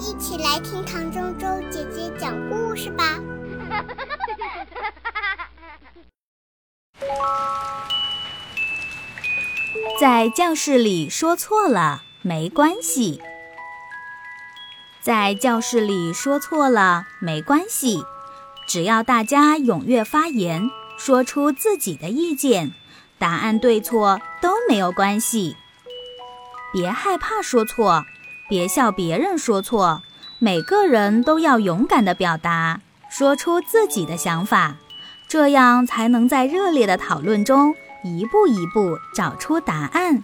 一起来听唐周周姐姐讲故事吧。在教室里说错了没关系，在教室里说错了没关系，只要大家踊跃发言，说出自己的意见，答案对错都没有关系。别害怕说错，别笑别人说错，每个人都要勇敢地表达，说出自己的想法，这样才能在热烈的讨论中一步一步找出答案。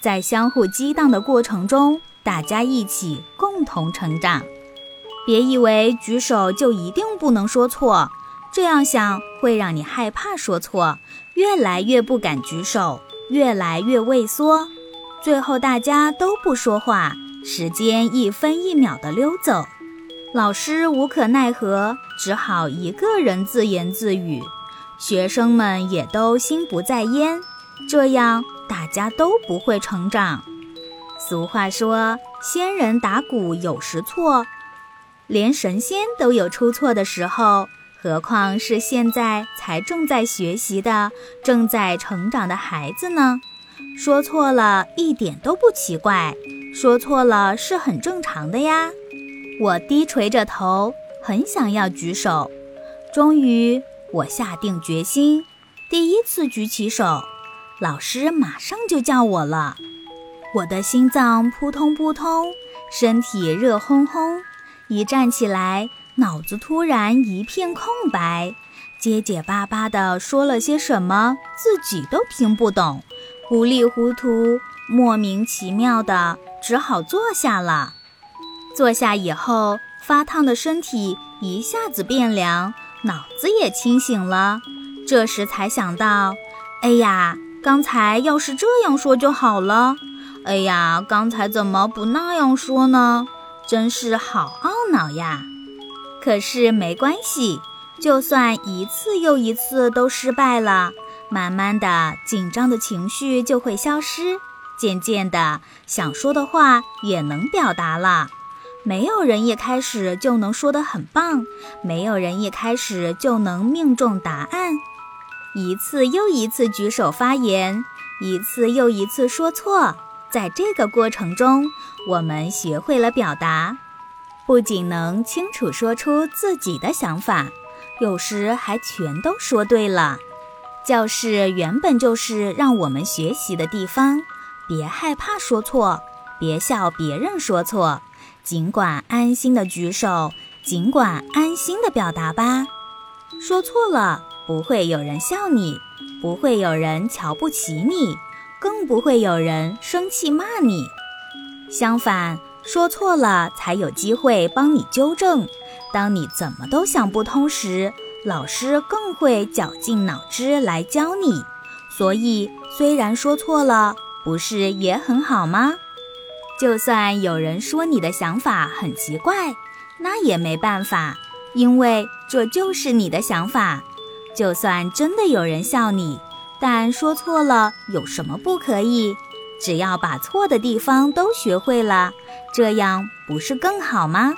在相互激荡的过程中，大家一起共同成长。别以为举手就一定不能说错，这样想会让你害怕说错，越来越不敢举手，越来越畏缩。最后大家都不说话，时间一分一秒地溜走，老师无可奈何，只好一个人自言自语，学生们也都心不在焉，这样大家都不会成长。俗话说：“仙人打鼓有时错，连神仙都有出错的时候，何况是现在才正在学习的、正在成长的孩子呢？”说错了一点都不奇怪，说错了是很正常的呀。我低垂着头，很想要举手。终于，我下定决心，第一次举起手，老师马上就叫我了。我的心脏扑通扑通，身体热烘烘。一站起来，脑子突然一片空白，结结巴巴地说了些什么，自己都听不懂。糊里糊涂，莫名其妙的，只好坐下了。坐下以后，发烫的身体一下子变凉，脑子也清醒了。这时才想到，哎呀，刚才要是这样说就好了。哎呀，刚才怎么不那样说呢？真是好懊恼呀！可是没关系，就算一次又一次都失败了。慢慢的，紧张的情绪就会消失，渐渐的，想说的话也能表达了。没有人一开始就能说得很棒，没有人一开始就能命中答案。一次又一次举手发言，一次又一次说错，在这个过程中，我们学会了表达，不仅能清楚说出自己的想法，有时还全都说对了。教室原本就是让我们学习的地方，别害怕说错，别笑别人说错，尽管安心的举手，尽管安心的表达吧。说错了，不会有人笑你，不会有人瞧不起你，更不会有人生气骂你。相反，说错了才有机会帮你纠正。当你怎么都想不通时，老师更会绞尽脑汁来教你，所以虽然说错了，不是也很好吗？就算有人说你的想法很奇怪，那也没办法，因为这就是你的想法。就算真的有人笑你，但说错了有什么不可以？只要把错的地方都学会了，这样不是更好吗？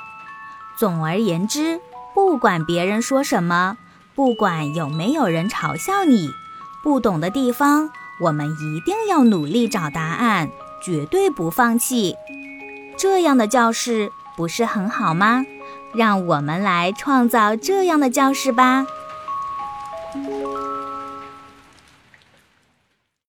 总而言之。不管别人说什么，不管有没有人嘲笑你，不懂的地方，我们一定要努力找答案，绝对不放弃。这样的教室不是很好吗？让我们来创造这样的教室吧。